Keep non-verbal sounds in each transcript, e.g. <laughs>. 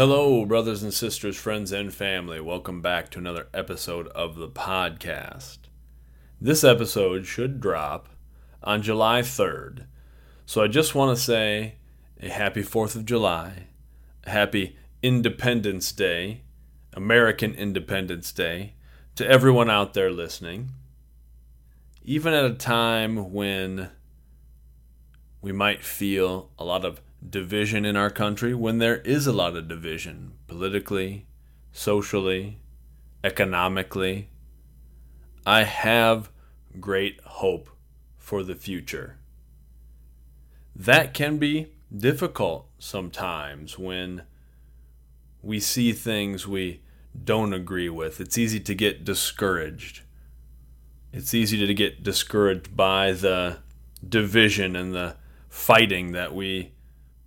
Hello, brothers and sisters, friends and family. Welcome back to another episode of the podcast. This episode should drop on July 3rd. So I just want to say a happy 4th of July, a happy Independence Day, American Independence Day to everyone out there listening. Even at a time when we might feel a lot of division in our country when there is a lot of division politically, socially, economically. I have great hope for the future. That can be difficult sometimes when we see things we don't agree with. It's easy to get discouraged. It's easy to get discouraged by the division and the fighting that we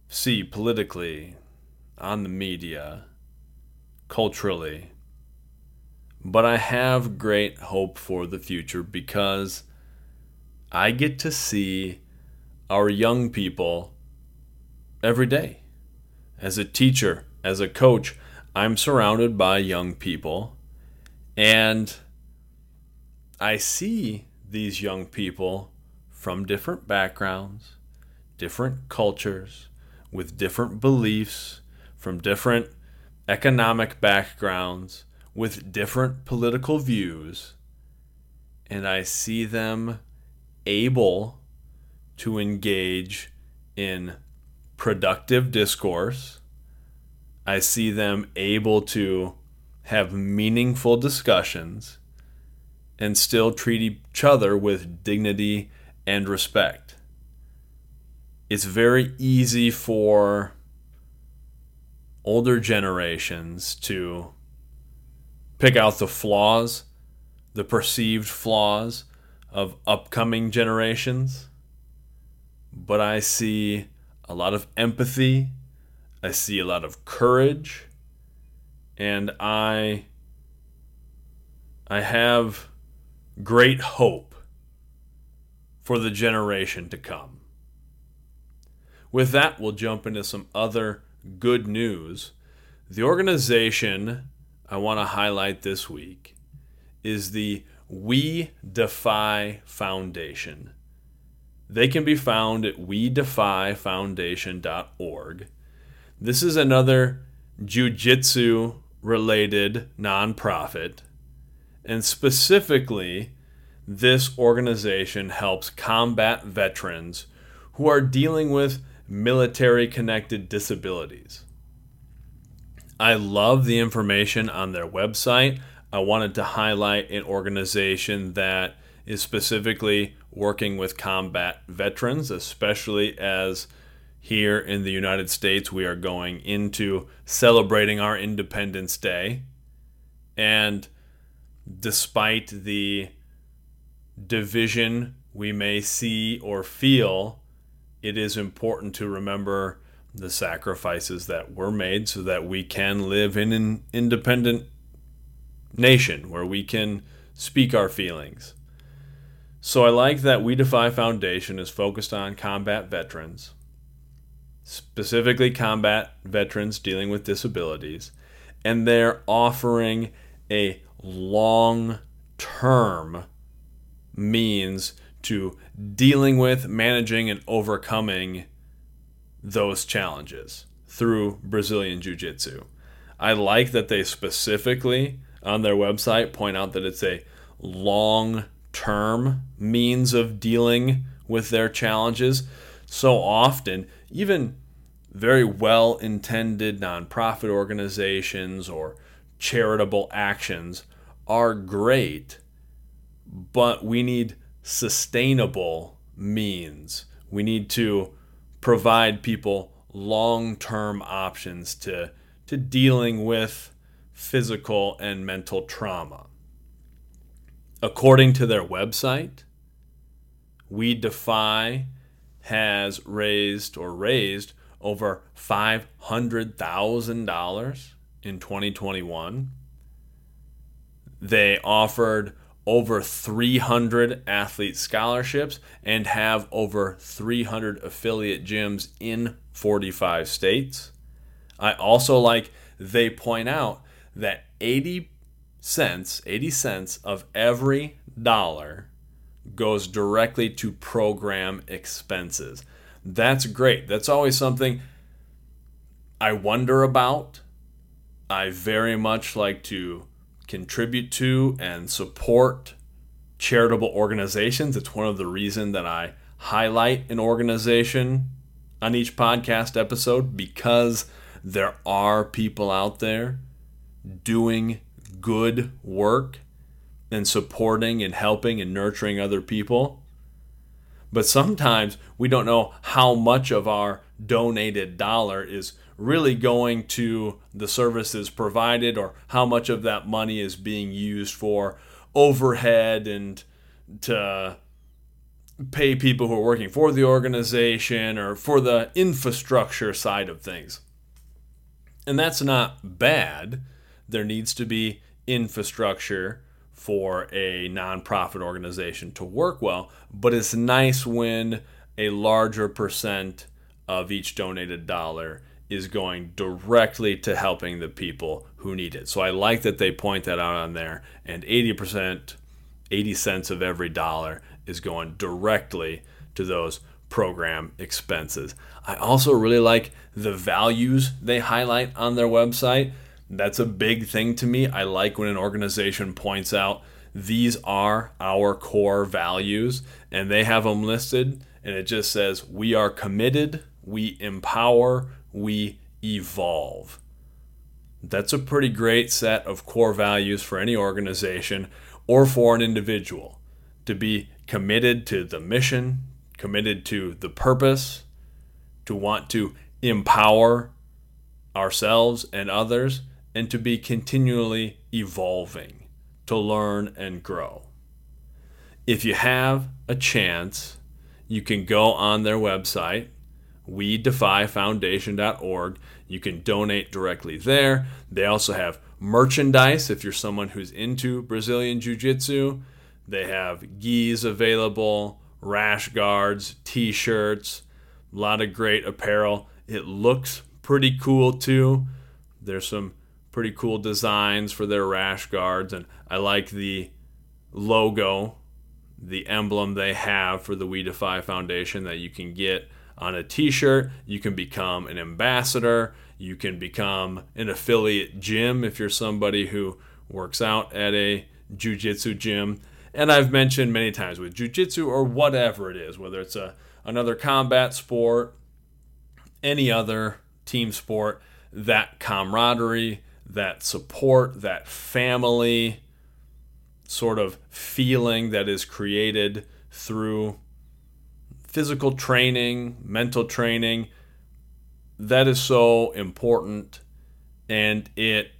see politically, on the media, culturally. But I have great hope for the future because I get to see our young people every day. As a teacher, as a coach, I'm surrounded by young people and I see these young people from different backgrounds, different cultures, with different beliefs, from different economic backgrounds, with different political views, and I see them able to engage in productive discourse. I see them able to have meaningful discussions and still treat each other with dignity and respect it's very easy for older generations to pick out the flaws, the perceived flaws of upcoming generations. But I see a lot of empathy, I see a lot of courage, and I I have great hope for the generation to come. With that, we'll jump into some other good news. The organization I want to highlight this week is the We Defy Foundation. They can be found at wedefyfoundation.org. This is another jiu-jitsu related nonprofit, and specifically, this organization helps combat veterans who are dealing with military connected disabilities. I love the information on their website. I wanted to highlight an organization that is specifically working with combat veterans, especially as here in the United States we are going into celebrating our Independence Day. And despite the division we may see or feel it is important to remember the sacrifices that were made so that we can live in an independent nation where we can speak our feelings. So I like that We Defy Foundation is focused on combat veterans, specifically combat veterans dealing with disabilities, and they're offering a long term means to dealing with, managing, and overcoming those challenges through Brazilian Jiu Jitsu. I like that they specifically on their website point out that it's a long term means of dealing with their challenges. So often, even very well intended nonprofit organizations or charitable actions are great, but we need sustainable means. We need to provide people long term options to, to dealing with physical and mental trauma. According to their website, We Defy has raised or raised over $500,000 in 2021. They offered over 300 athlete scholarships and have over 300 affiliate gyms in 45 states. I also like they point out that 80 cents, 80 cents of every dollar goes directly to program expenses. That's great. That's always something I wonder about. I very much like to contribute to and support charitable organizations. It's one of the reasons that I highlight an organization on each podcast episode because there are people out there doing good work and supporting and helping and nurturing other people. But sometimes we don't know how much of our donated dollar is really going to the services provided or how much of that money is being used for overhead and to pay people who are working for the organization or for the infrastructure side of things. And that's not bad. There needs to be infrastructure for a nonprofit organization to work well, but it's nice when a larger percent of each donated dollar is going directly to helping the people who need it. So I like that they point that out on there. And 80%, 80 cents of every dollar is going directly to those program expenses. I also really like the values they highlight on their website. That's a big thing to me. I like when an organization points out these are our core values and they have them listed and it just says we are committed, we empower, we evolve. That's a pretty great set of core values for any organization or for an individual to be committed to the mission, committed to the purpose, to want to empower ourselves and others, and to be continually evolving, to learn and grow. If you have a chance, you can go on their website, we-defy-foundation.org. You can donate directly there. They also have merchandise if you're someone who's into Brazilian Jiu Jitsu. They have gis available, rash guards, t shirts, a lot of great apparel. It looks pretty cool too. There's some pretty cool designs for their rash guards, and I like the logo, the emblem they have for the We Defy Foundation that you can get on a t shirt. You can become an ambassador. You can become an affiliate gym if you're somebody who works out at a jiu jitsu gym. And I've mentioned many times with jujitsu or whatever it is, whether it's a another combat sport, any other team sport, that camaraderie, that support, that family sort of feeling that is created through physical training, mental training, that is so important and it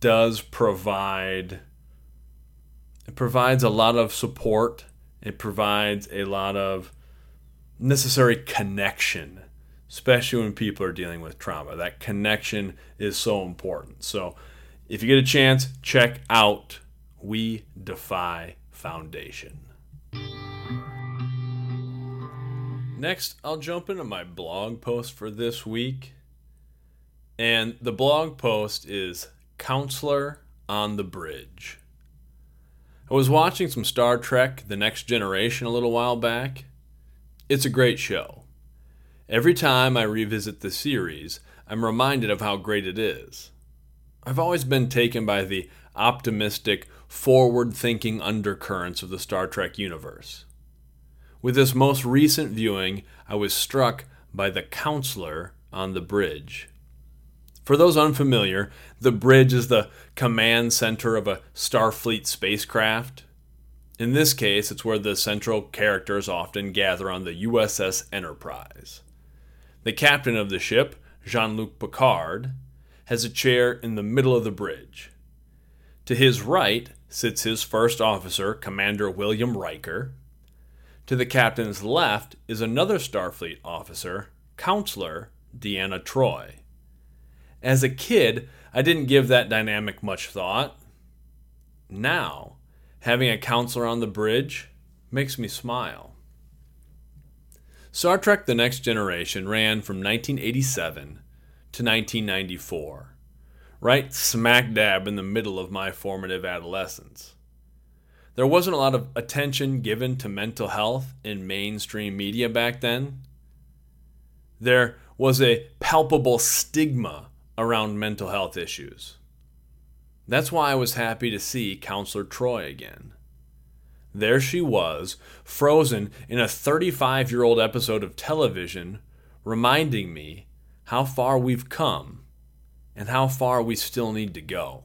does provide it provides a lot of support. It provides a lot of necessary connection, especially when people are dealing with trauma. That connection is so important. So, if you get a chance, check out We Defy Foundation. Next, I'll jump into my blog post for this week. And the blog post is Counselor on the Bridge. I was watching some Star Trek The Next Generation a little while back. It's a great show. Every time I revisit the series, I'm reminded of how great it is. I've always been taken by the optimistic, forward thinking undercurrents of the Star Trek universe. With this most recent viewing, I was struck by the counselor on the bridge. For those unfamiliar, the bridge is the command center of a Starfleet spacecraft. In this case, it's where the central characters often gather on the USS Enterprise. The captain of the ship, Jean Luc Picard, has a chair in the middle of the bridge. To his right sits his first officer, Commander William Riker. To the captain's left is another Starfleet officer, Counselor Deanna Troi. As a kid, I didn't give that dynamic much thought. Now, having a counselor on the bridge makes me smile. Star Trek The Next Generation ran from 1987 to 1994, right smack dab in the middle of my formative adolescence. There wasn't a lot of attention given to mental health in mainstream media back then. There was a palpable stigma around mental health issues. That's why I was happy to see Counselor Troi again. There she was, frozen in a 35 year old episode of television, reminding me how far we've come and how far we still need to go.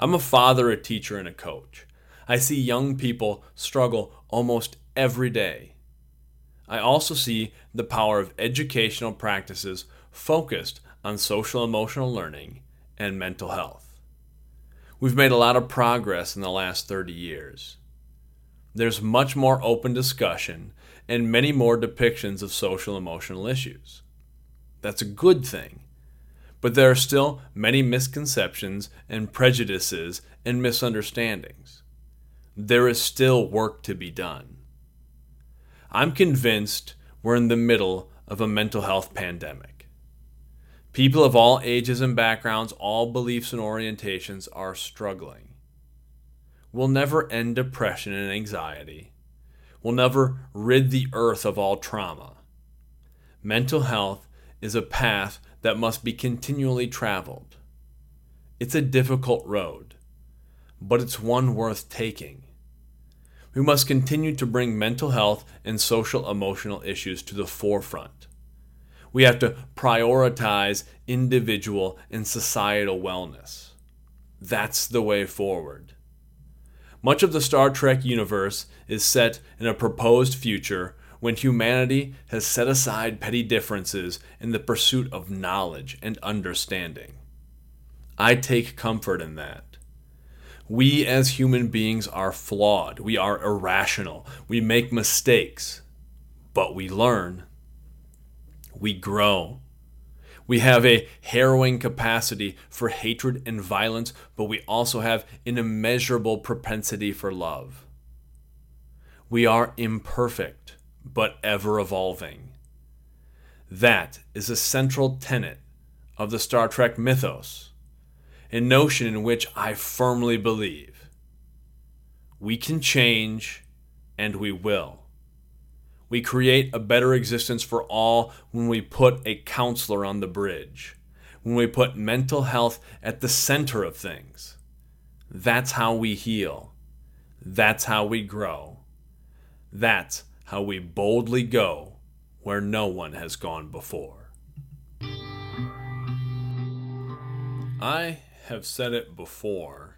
I'm a father, a teacher, and a coach. I see young people struggle almost every day. I also see the power of educational practices focused on social emotional learning and mental health. We've made a lot of progress in the last 30 years. There's much more open discussion and many more depictions of social emotional issues. That's a good thing. But there are still many misconceptions and prejudices and misunderstandings. There is still work to be done. I'm convinced we're in the middle of a mental health pandemic. People of all ages and backgrounds, all beliefs and orientations are struggling. We'll never end depression and anxiety. We'll never rid the earth of all trauma. Mental health is a path that must be continually traveled. It's a difficult road, but it's one worth taking. We must continue to bring mental health and social emotional issues to the forefront. We have to prioritize individual and societal wellness. That's the way forward. Much of the Star Trek universe is set in a proposed future when humanity has set aside petty differences in the pursuit of knowledge and understanding. I take comfort in that. We as human beings are flawed. We are irrational. We make mistakes. But we learn. We grow. We have a harrowing capacity for hatred and violence, but we also have an immeasurable propensity for love. We are imperfect but ever evolving. That is a central tenet of the Star Trek mythos, a notion in which I firmly believe. We can change, and we will. We create a better existence for all when we put a counselor on the bridge, when we put mental health at the center of things. That's how we heal. That's how we grow. That's how we boldly go where no one has gone before. I have said it before,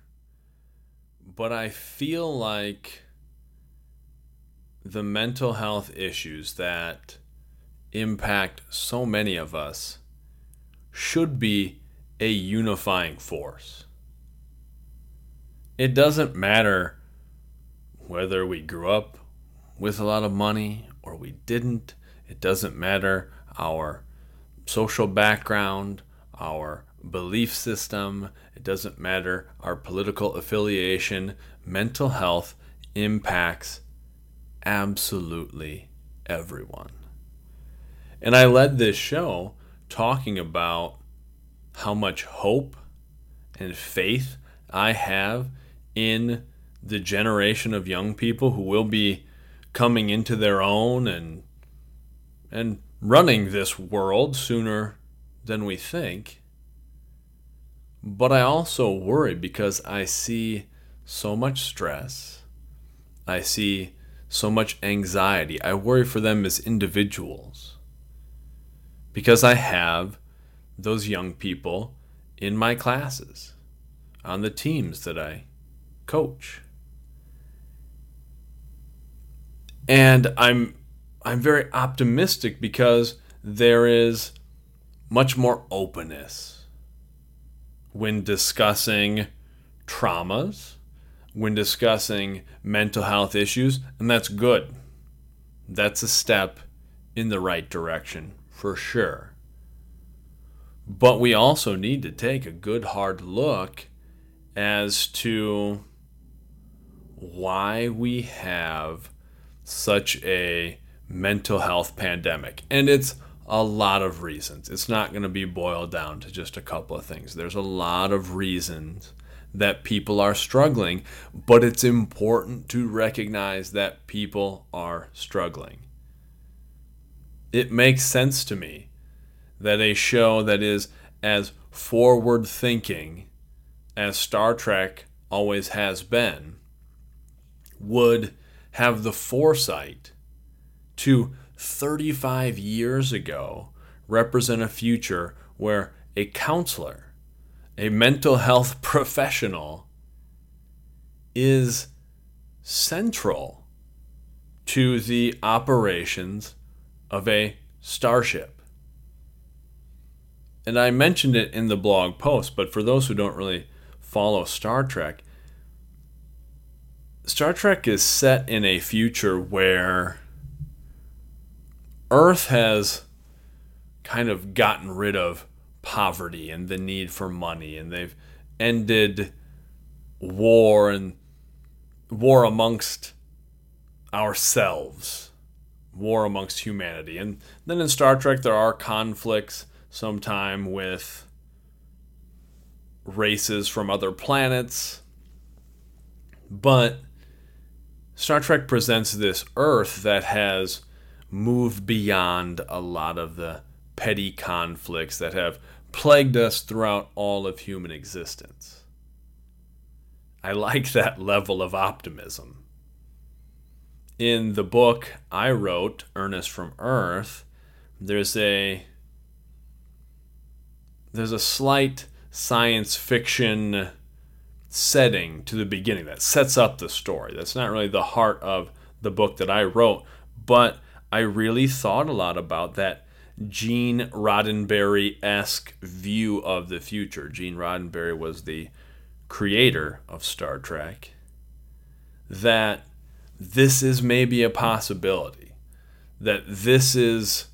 but I feel like the mental health issues that impact so many of us should be a unifying force. It doesn't matter whether we grew up with a lot of money or we didn't. It doesn't matter our social background, our belief system, it doesn't matter our political affiliation. Mental health impacts absolutely everyone. And I led this show talking about how much hope and faith I have in the generation of young people who will be coming into their own and and running this world sooner than we think. But I also worry because I see so much stress. I see so much anxiety. I worry for them as individuals. Because I have those young people in my classes, on the teams that I coach. and I'm I'm very optimistic because there is much more openness when discussing traumas, when discussing mental health issues, and that's good. That's a step in the right direction for sure. But we also need to take a good hard look as to why we have such a mental health pandemic. And it's a lot of reasons. It's not going to be boiled down to just a couple of things. There's a lot of reasons that people are struggling, but it's important to recognize that people are struggling. It makes sense to me that a show that is as forward thinking as Star Trek always has been would have the foresight to 35 years ago represent a future where a counselor, a mental health <laughs> professional, is central to the operations of a starship. And I mentioned it in the blog post, but for those who don't really follow Star Trek, Star Trek is set in a future where Earth has kind of gotten rid of poverty and the need for money, and they've ended war and war amongst ourselves, war amongst humanity. And then in Star Trek, there are conflicts sometime with races from other planets. But Star Trek presents this Earth that has moved beyond a lot of the petty conflicts that have plagued us throughout all of human existence. I like that level of optimism. In the book I wrote, Ernest from Earth, there's a there's a slight science fiction setting to the beginning that sets up the story. That's not really the heart of the book that I wrote, but I really thought a lot about that Gene Roddenberry esque view of the future. Gene Roddenberry was the creator of Star Trek. That this is maybe a possibility, that this is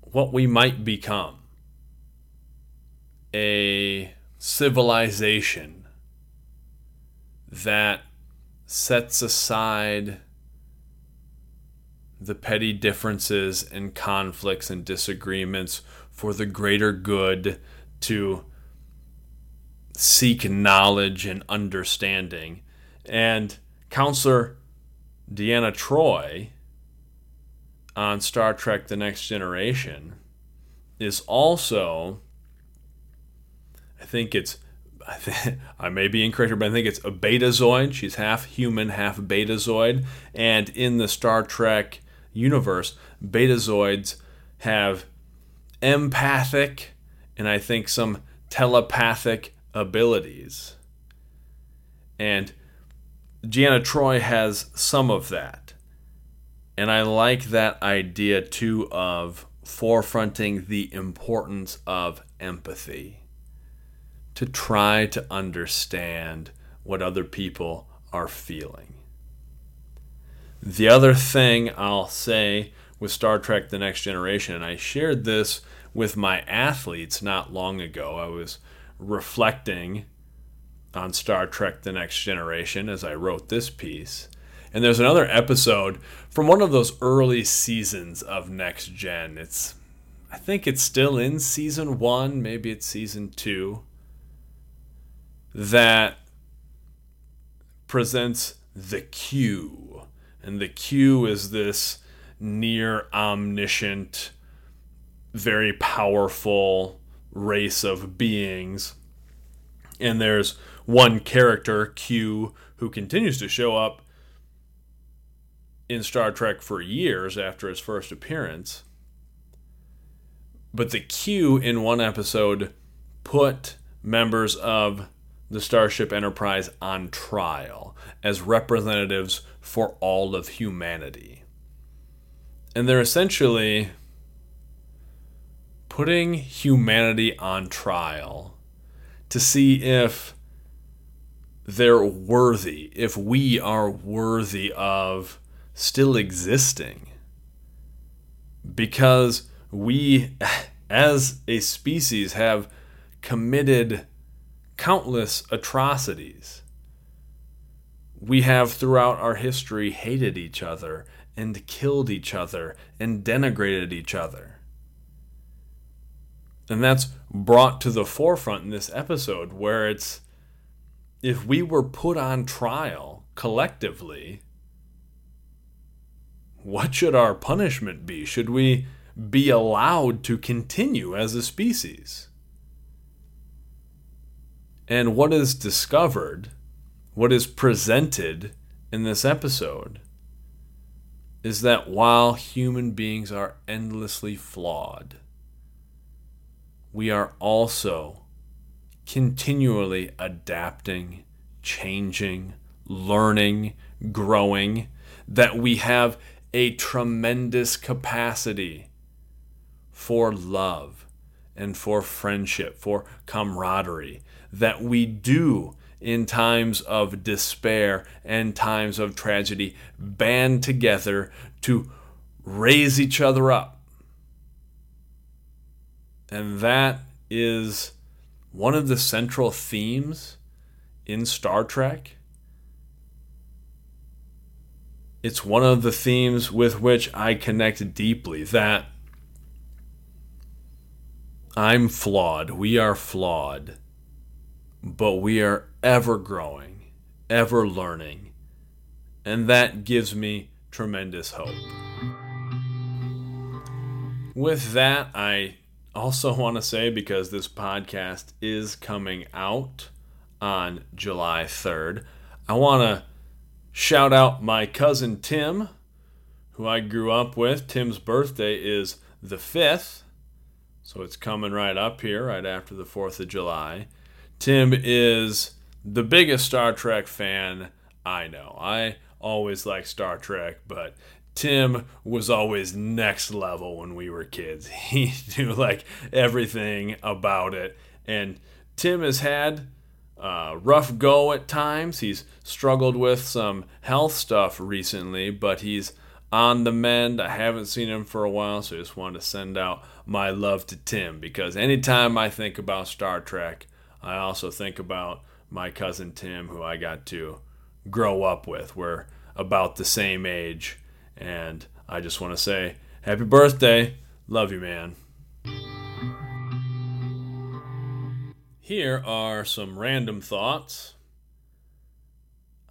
what we might become a civilization that sets aside the petty differences and conflicts and disagreements for the greater good to seek knowledge and understanding. And Counselor Deanna Troi on Star Trek The Next Generation is also, I think it's, I, <laughs> think, I may be incorrect, here, but I think it's a betazoid. She's half human, half betazoid. And in the Star Trek universe, betazoids have empathic and I think some telepathic abilities. And Deanna Troi has some of that. And I like that idea too of forefronting the importance of empathy to try to understand what other people are feeling. The other thing I'll say with Star Trek The Next Generation, and I shared this with my athletes not long ago, I was reflecting on Star Trek The Next Generation as I wrote this piece. And there's another episode from one of those early seasons of Next Gen. It's I think it's still in season 1, maybe it's season 2 that presents the Q and the Q is this near omniscient, very powerful race of beings. And there's one character, Q, who continues to show up in Star Trek for years after his first appearance. But the Q in one episode put members of the Starship Enterprise on trial as representatives for all of humanity. And they're essentially putting humanity on trial to see if they're worthy, if we are worthy of still existing. Because we, as a species, have committed countless atrocities. We have throughout our history hated each other and killed each other and denigrated each other. And that's brought to the forefront in this episode where it's if we were put on trial collectively, what should our punishment be? Should we be allowed to continue as a species? And what is discovered, what is presented in this episode, is that while human beings are endlessly flawed, we are also continually adapting, changing, learning, growing, that we have a tremendous capacity for love and for friendship, for camaraderie, that we do in times of despair and times of tragedy band together to raise each other up. And that is one of the central themes in Star Trek. It's one of the themes with which I connect deeply that I'm flawed. We are flawed. But we are ever growing, ever learning. And that gives me tremendous hope. With that, I also <laughs> want to say because this podcast is coming out on July 3rd, I want to shout out my cousin Tim, who I grew up with. Tim's birthday is the 5th, so it's coming right up here, right after the 4th of July. Tim is the biggest Star Trek fan I know. I always like Star Trek, but Tim was always next level when we were kids. <laughs> He knew like everything about it. And Tim has had a rough go at times. He's struggled with some health stuff recently, but he's on the mend. I haven't seen him for a while, so I just wanted to send out my love to Tim because anytime I think about Star Trek, I also think about my cousin Tim, who I got to grow up with. We're about the same age and I just want to say, happy birthday. Love you, man. Here are some random thoughts.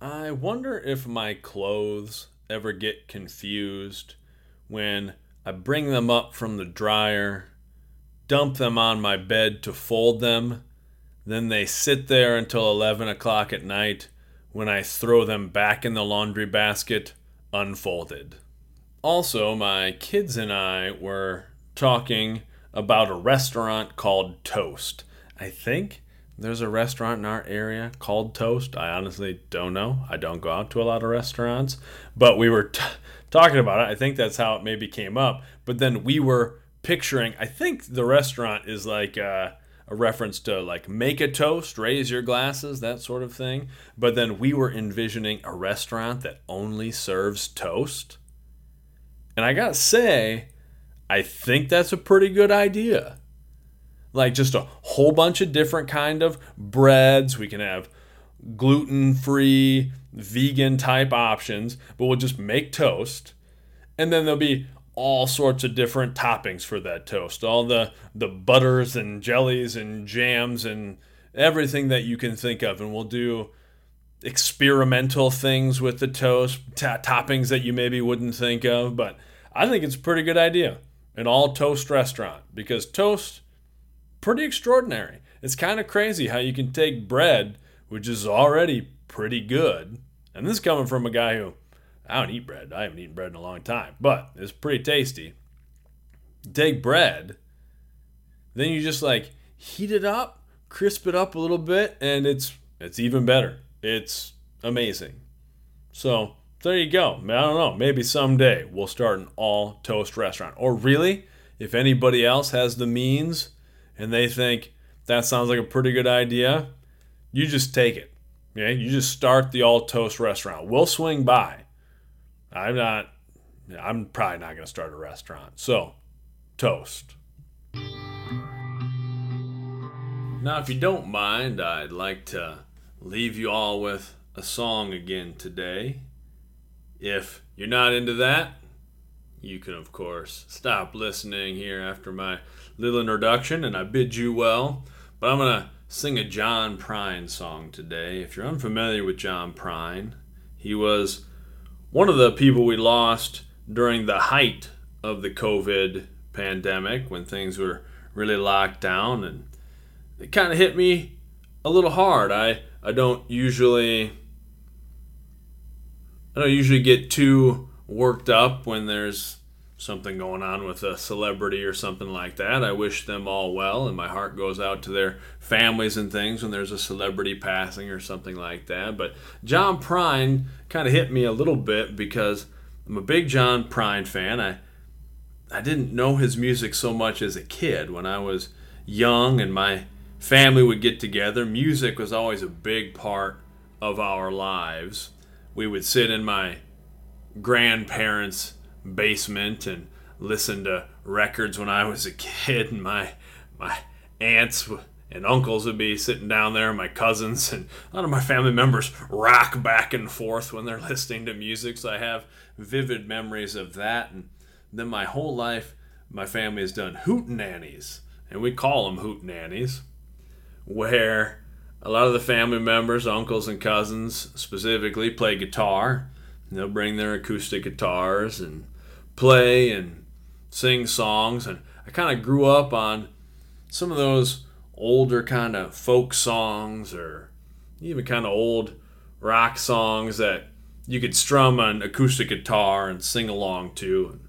I wonder if my clothes ever get confused when I bring them up from the dryer, dump them on my bed to fold them, then they sit there until 11 o'clock at night when I throw them back in the laundry basket unfolded. Also, my kids and I were talking about a restaurant called Toast. I think there's a restaurant in our area called Toast. I honestly don't know. I don't go out to a lot of restaurants, but we were t- talking about it. I think that's how it maybe came up. But then we were picturing, I think the restaurant is like, uh, a reference to like make a toast, raise your glasses, that sort of thing. But then we were envisioning a restaurant that only serves toast. And I gotta say, I think that's a pretty good idea. Like just a whole bunch of different kind of breads. We can have gluten-free, vegan type options, but we'll just make toast. And then there'll be all sorts of different toppings for that toast. All the the butters and jellies and jams and everything that you can think of and we'll do experimental things with the toast, toppings that you maybe wouldn't think of, but I think it's a pretty good idea. An all toast restaurant because toast pretty extraordinary. It's kind of crazy how you can take bread which is already pretty good. And this is coming from a guy who I don't eat bread. I haven't eaten bread in a long time, but it's pretty tasty. Take bread, then you just like heat it up, crisp it up a little bit, and it's it's even better. It's amazing. So there you go. I don't know. Maybe someday we'll start an all toast restaurant. Or really, if anybody else has the means and they think that sounds like a pretty good idea, you just take it. Okay? You just start the all toast restaurant. We'll swing by. I'm not, I'm probably not going to start a restaurant. So, toast. Now, if you don't mind, I'd like to leave you all with a song again today. If you're not into that, you can, of course, stop listening here after my little introduction, and I bid you well. But I'm going to sing a John Prine song today. If you're unfamiliar with John Prine, he was one of the people we lost during the height of the COVID pandemic when things were really locked down, and it kind of hit me a little hard. I, I don't usually I don't usually get too worked up when there's something going on with a celebrity or something like that. I wish them all well, and my heart goes out to their families and things when there's a celebrity passing or something like that. But John Prine kind of hit me a little bit because I'm a big John Prine fan. I I didn't know his music so much as a kid when I was young and my family would get together. Music was always a big part of our lives. We would sit in my grandparents' basement and listen to records when I was a kid, and my my aunts and uncles would be sitting down there, my cousins, and a lot of my family members rock back and forth when they're <laughs> listening to music. So I have vivid memories of that. And then my whole life, my family has done hootenannies, and we call them hootenannies, where a lot of the family members, uncles and cousins specifically, play guitar. They'll bring their acoustic guitars and play and sing songs. And I kind of grew up on some of those older kind of folk songs or even kind of old rock songs that you could strum an acoustic guitar and sing along to.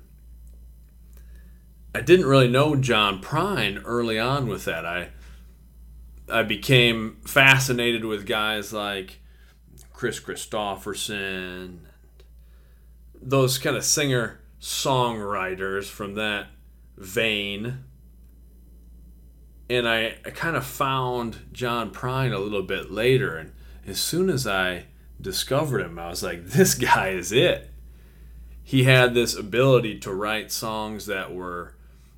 I didn't really know John Prine early on with that. I I became fascinated with guys like Kris Kristofferson, those kind of singer songwriters from that vein. And I, I kind of found John Prine a little bit later. And as soon as I discovered him, I was like, <laughs> this guy is it. He had this ability to write songs that were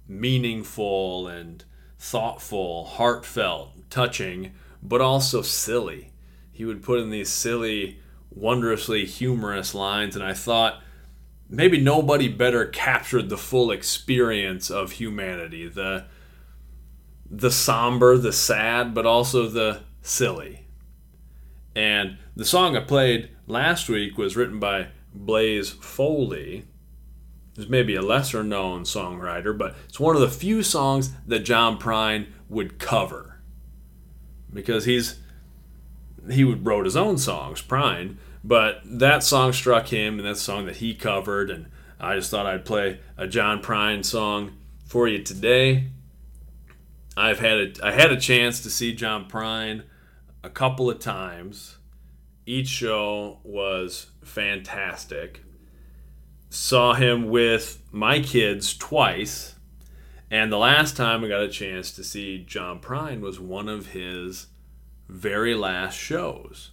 meaningful and thoughtful, heartfelt, touching, but also silly. He would put in these silly, wondrously humorous lines, and I thought maybe nobody better captured the full experience of humanity the the somber, the sad, but also the silly. And the song I played last week was written by Blaze Foley, is maybe a lesser known songwriter, but it's one of the few songs that John Prine would cover. Because he's he would wrote his own songs, Prine, but that song struck him and that's song that he covered and I just thought I'd play a John Prine song for you today. I've had a, I had a chance to see John Prine a couple of times. Each show was fantastic saw him with my kids twice. And the last time I got a chance to see John Prine was one of his very last shows.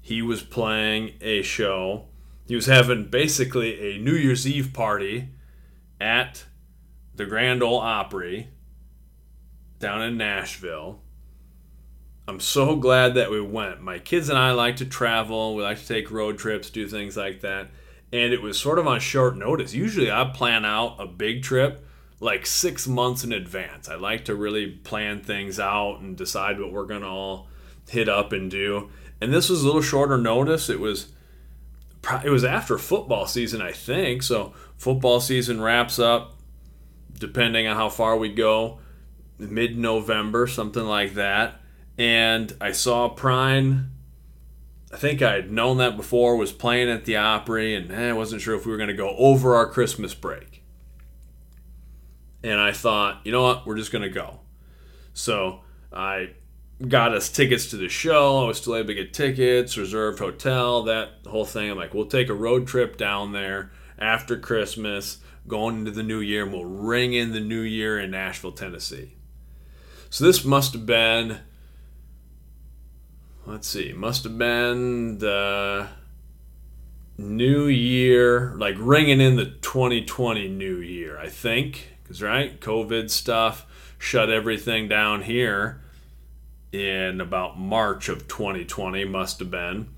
He was playing a show. He was having basically a New Year's Eve party at the Grand Ole Opry down in Nashville. I'm so glad that we went. My kids and I like to travel. We like to take road trips, do things like that and it was sort of on short notice. Usually, I plan out a big trip like six months in advance. I like to really plan things out and decide what we're gonna all hit up and do. And this was a little shorter notice. It was it was after football season, I think. So football season wraps up, depending on how far we go, mid November, something like that. And I saw Prine I think I had known that before, was playing at the Opry, and eh, I wasn't sure if we were going to go over our Christmas break. And I thought, you know what, we're just going to go. So I got us tickets to the show. I was still able to get tickets, reserved hotel, that whole thing. I'm like, we'll take a road trip down there after Christmas, going into the new year, and we'll ring in the new year in Nashville, Tennessee. So this must have been let's see, must have been the new year, like ringing in the 2020 new year, I think. Because, right, COVID stuff shut everything down here in about March of 2020, must have been.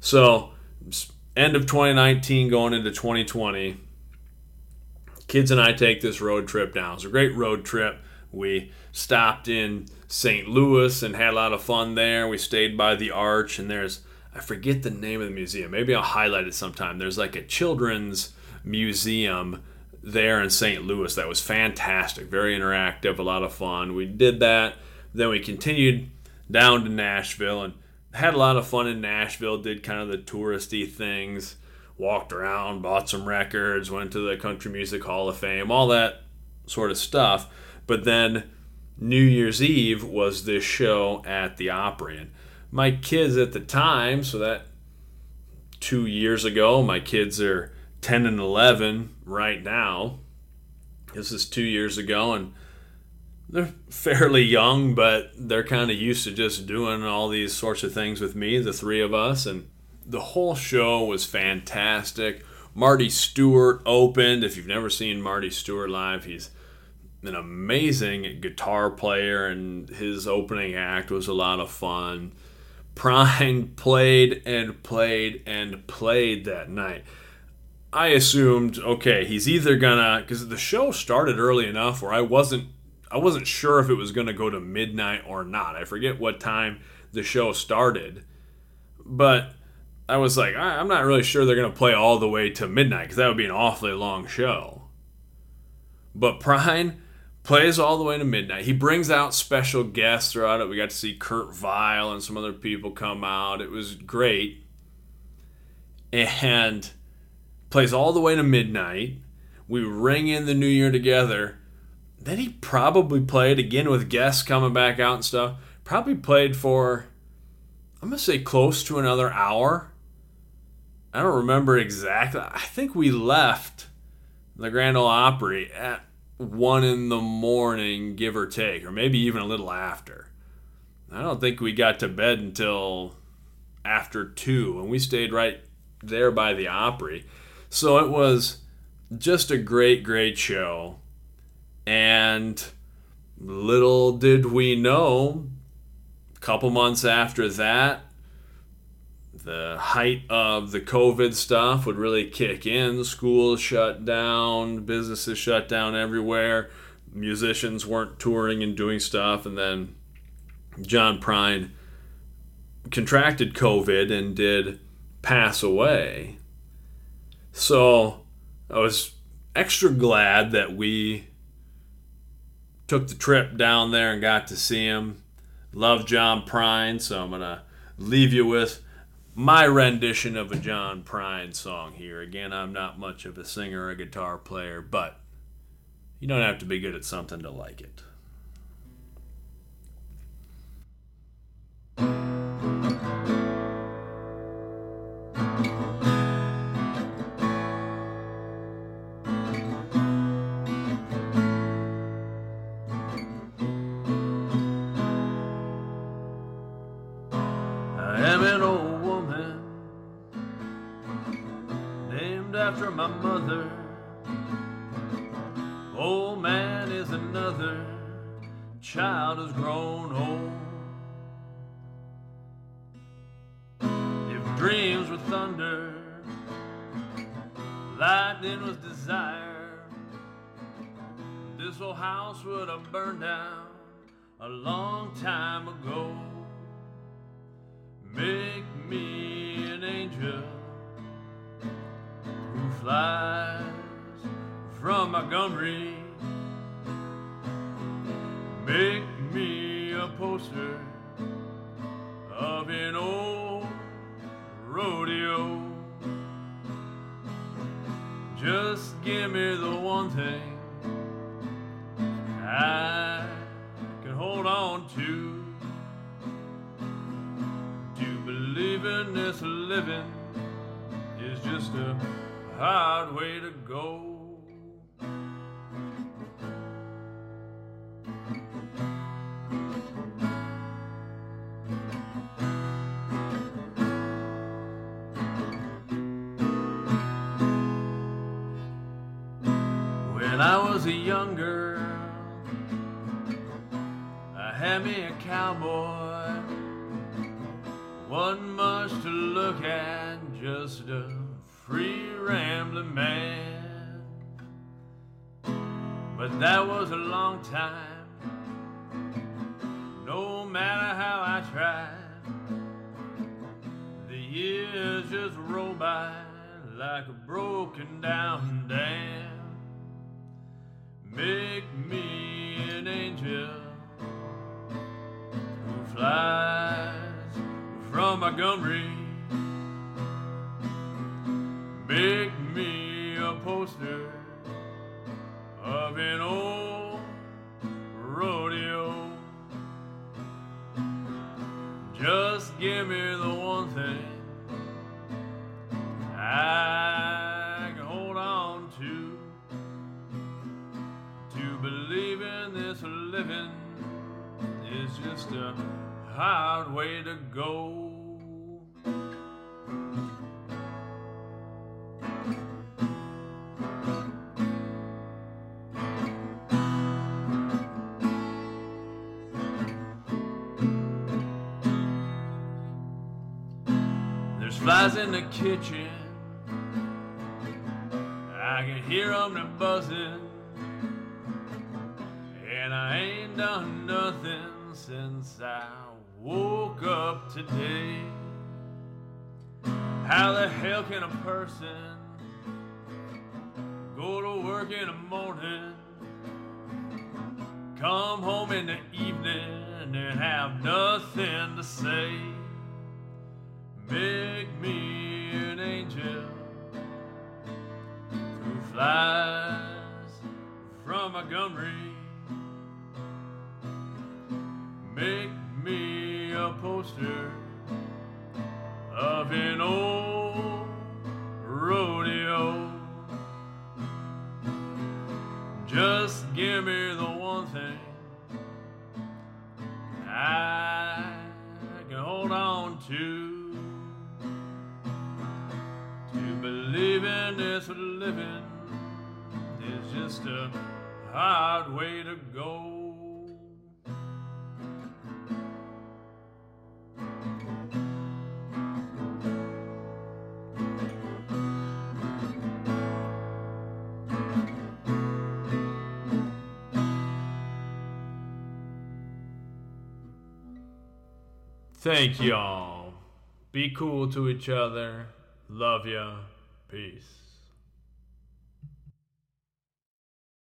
So, end of 2019 going into 2020. kids and I take this road trip down. It's a great road trip. We stopped in St. Louis and had a lot of fun there. We stayed by the Arch, and there's I forget the name of the museum. Maybe I'll highlight it sometime. There's like a children's museum there in St. Louis that was fantastic, very interactive, a lot of fun. We did that. Then we continued down to Nashville and had a lot of fun in Nashville, did kind of the touristy things, walked around, bought some records, went to the Country Music Hall of Fame, all that sort of stuff. But then New Year's Eve was this show at the Opry. And my kids at the time, so that two years ago, my kids are 10 and 11 right now. This is two years ago, and they're fairly young, but they're kind of used to just doing all these sorts of things with me, the three of us. And the whole show was fantastic. Marty Stuart opened. If you've never seen Marty Stuart live, he's an amazing guitar player, and his opening act was a lot of fun. Prine <laughs> played and played and played that night. I assumed, okay, he's either gonna because the show started early enough where I wasn't I wasn't sure if it was gonna go to midnight or not. I forget what time the show started, but I was like, I'm not really sure they're gonna play all the way to midnight because that would be an awfully long show. But Prine plays all the way to midnight. He brings out special guests throughout it. We got to see Kurt Vile and some other people come out. It was great. And plays all the way to midnight. We ring in the new year together. Then he probably played again with guests coming back out and stuff. Probably played for, I'm going to say close to another hour. I don't remember exactly. I think we left the Grand Ole Opry at one in the morning, give or take, or maybe even a little after. I don't think we got to bed until after two, and we stayed right there by the Opry. So it was just a great, great show. And little did we know, a couple months after that, the height of the COVID stuff would really kick in. Schools shut down, businesses shut down everywhere, musicians weren't touring and doing stuff, and then John Prine contracted COVID and did pass away. So I was extra glad that we took the trip down there and got to see him. Love John Prine, so I'm to leave you with my rendition of a John Prine song here. Again, I'm not much of a singer or a guitar player, but you don't have to be good at something to like it. Montgomery Make me a poster of an old rodeo. Just give me the one thing I can hold on to. To believe in this living is just a hard way to go. Girl. I had me a cowboy. Wasn't much to look at, just a free rambling man. but that was a long time. No matter how I tried, the years just roll by like a broken down dam. Make me an angel who flies from Montgomery. In the kitchen. I can hear them buzzing. And I ain't done nothing since I woke up today. How the hell can a person go to work in the morning, come home in the evening, and have nothing to say? Make me from Montgomery. Hard way to go. Thank y'all. Be cool to each other. Love ya. Peace.